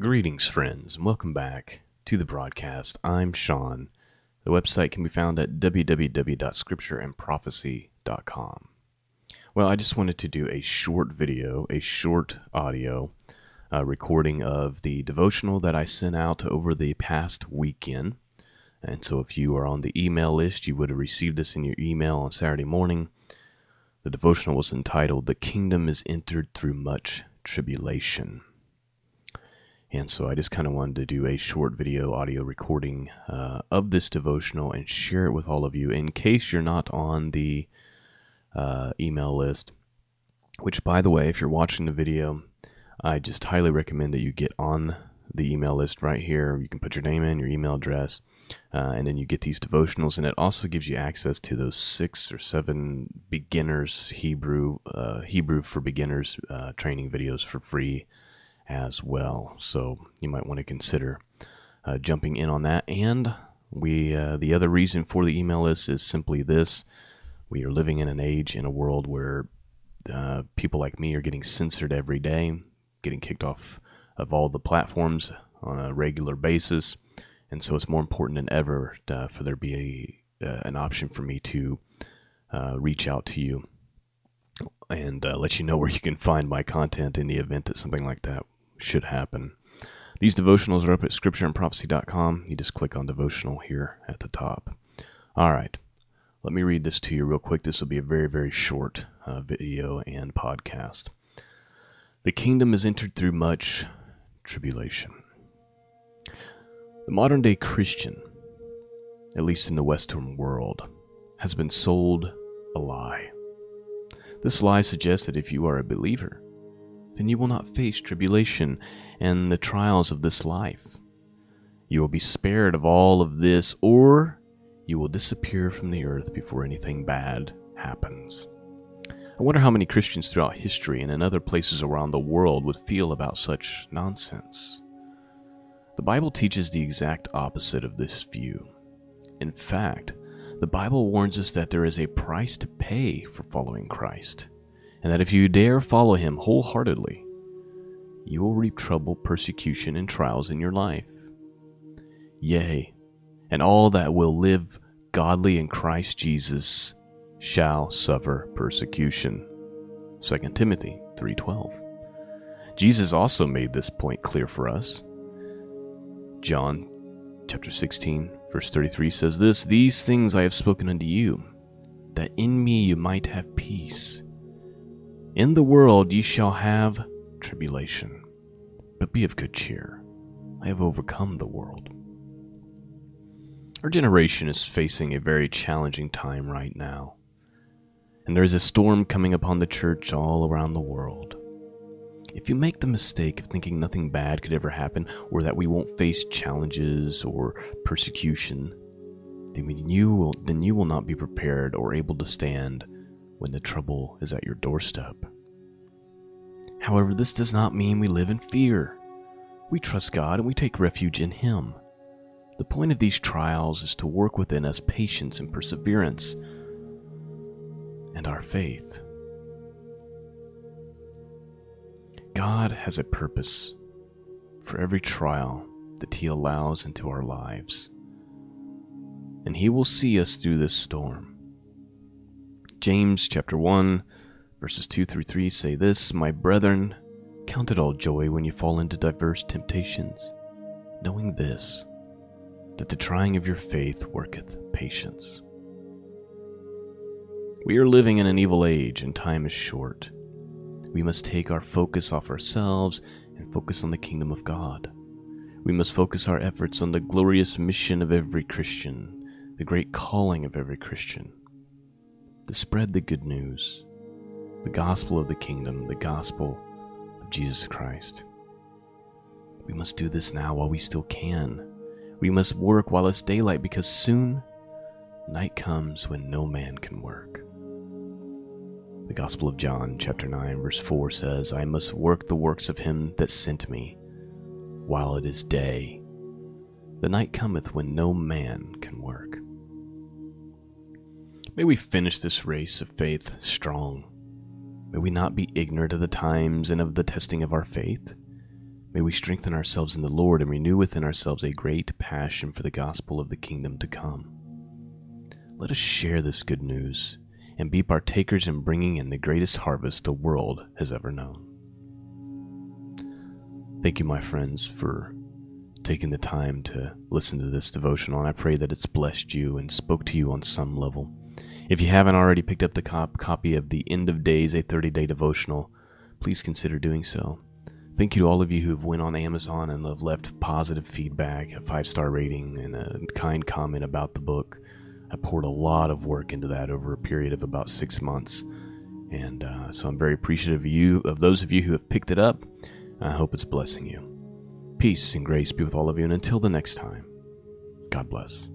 Greetings, friends, and welcome back to the broadcast. I'm Sean. The website can be found at www.scriptureandprophecy.com. Well, I just wanted to do a short video, a short audio uh, recording of the devotional that I sent out over the past weekend. And so, if you are on the email list, you would have received this in your email on Saturday morning. The devotional was entitled, The Kingdom is Entered Through Much Tribulation. And so I just kind of wanted to do a short video audio recording uh, of this devotional and share it with all of you in case you're not on the uh, email list. Which, by the way, if you're watching the video, I just highly recommend that you get on the email list right here. You can put your name in, your email address, uh, and then you get these devotionals. And it also gives you access to those six or seven beginners Hebrew uh, Hebrew for beginners uh, training videos for free as well. So you might want to consider uh, jumping in on that. And we, uh, the other reason for the email list is simply this: we are living in an age in a world where uh, people like me are getting censored every day, getting kicked off of all the platforms on a regular basis, and so it's more important than ever uh, for there to be a uh, an option for me to uh, reach out to you and uh, let you know where you can find my content in the event that something like that should happen. These devotionals are up at scriptureandprophecy.com. You just click on devotional here at the top. All right, let me read this to you real quick. This will be a very, very short uh, video and podcast. The kingdom is entered through much tribulation. The modern day Christian, at least in the Western world, has been sold a lie. This lie suggests that if you are a believer, then you will not face tribulation and the trials of this life. You will be spared of all of this, or you will disappear from the earth before anything bad happens. I wonder how many Christians throughout history and in other places around the world would feel about such nonsense. The Bible teaches the exact opposite of this view. In fact, the Bible warns us that there is a price to pay for following Christ and that if you dare follow him wholeheartedly, you will reap trouble, persecution, and trials in your life. Yea, and all that will live godly in Christ Jesus shall suffer persecution. 2 Timothy 3:12. Jesus also made this point clear for us. John chapter 16 verse 33 says this, "These things I have spoken unto you, that in me you might have peace." In the world ye shall have tribulation, but be of good cheer. I have overcome the world. Our generation is facing a very challenging time right now, and there is a storm coming upon the church all around the world. If you make the mistake of thinking nothing bad could ever happen, or that we won't face challenges or persecution, then you will, then you will not be prepared or able to stand when the trouble is at your doorstep. However, this does not mean we live in fear. We trust God and we take refuge in Him. The point of these trials is to work within us patience and perseverance and our faith. God has a purpose for every trial that He allows into our lives, and He will see us through this storm. James chapter 1 verses 2 through 3 say this, My brethren, count it all joy when you fall into diverse temptations, knowing this, that the trying of your faith worketh patience. We are living in an evil age and time is short. We must take our focus off ourselves and focus on the kingdom of God. We must focus our efforts on the glorious mission of every Christian, the great calling of every Christian to spread the good news, the gospel of the kingdom, the gospel of Jesus Christ. We must do this now while we still can. We must work while it's daylight because soon night comes when no man can work. The Gospel of John, chapter 9, verse 4 says, I must work the works of him that sent me while it is day. The night cometh when no man can work. May we finish this race of faith strong. May we not be ignorant of the times and of the testing of our faith. May we strengthen ourselves in the Lord and renew within ourselves a great passion for the gospel of the kingdom to come. Let us share this good news and be partakers in bringing in the greatest harvest the world has ever known. Thank you, my friends, for taking the time to listen to this devotional, and I pray that it's blessed you and spoke to you on some level. If you haven't already picked up the cop- copy of the End of Days, a 30 day devotional, please consider doing so. Thank you to all of you who have went on Amazon and have left positive feedback, a five star rating, and a kind comment about the book. I poured a lot of work into that over a period of about six months, and uh, so I'm very appreciative of you, of those of you who have picked it up. I hope it's blessing you. Peace and grace be with all of you, and until the next time, God bless.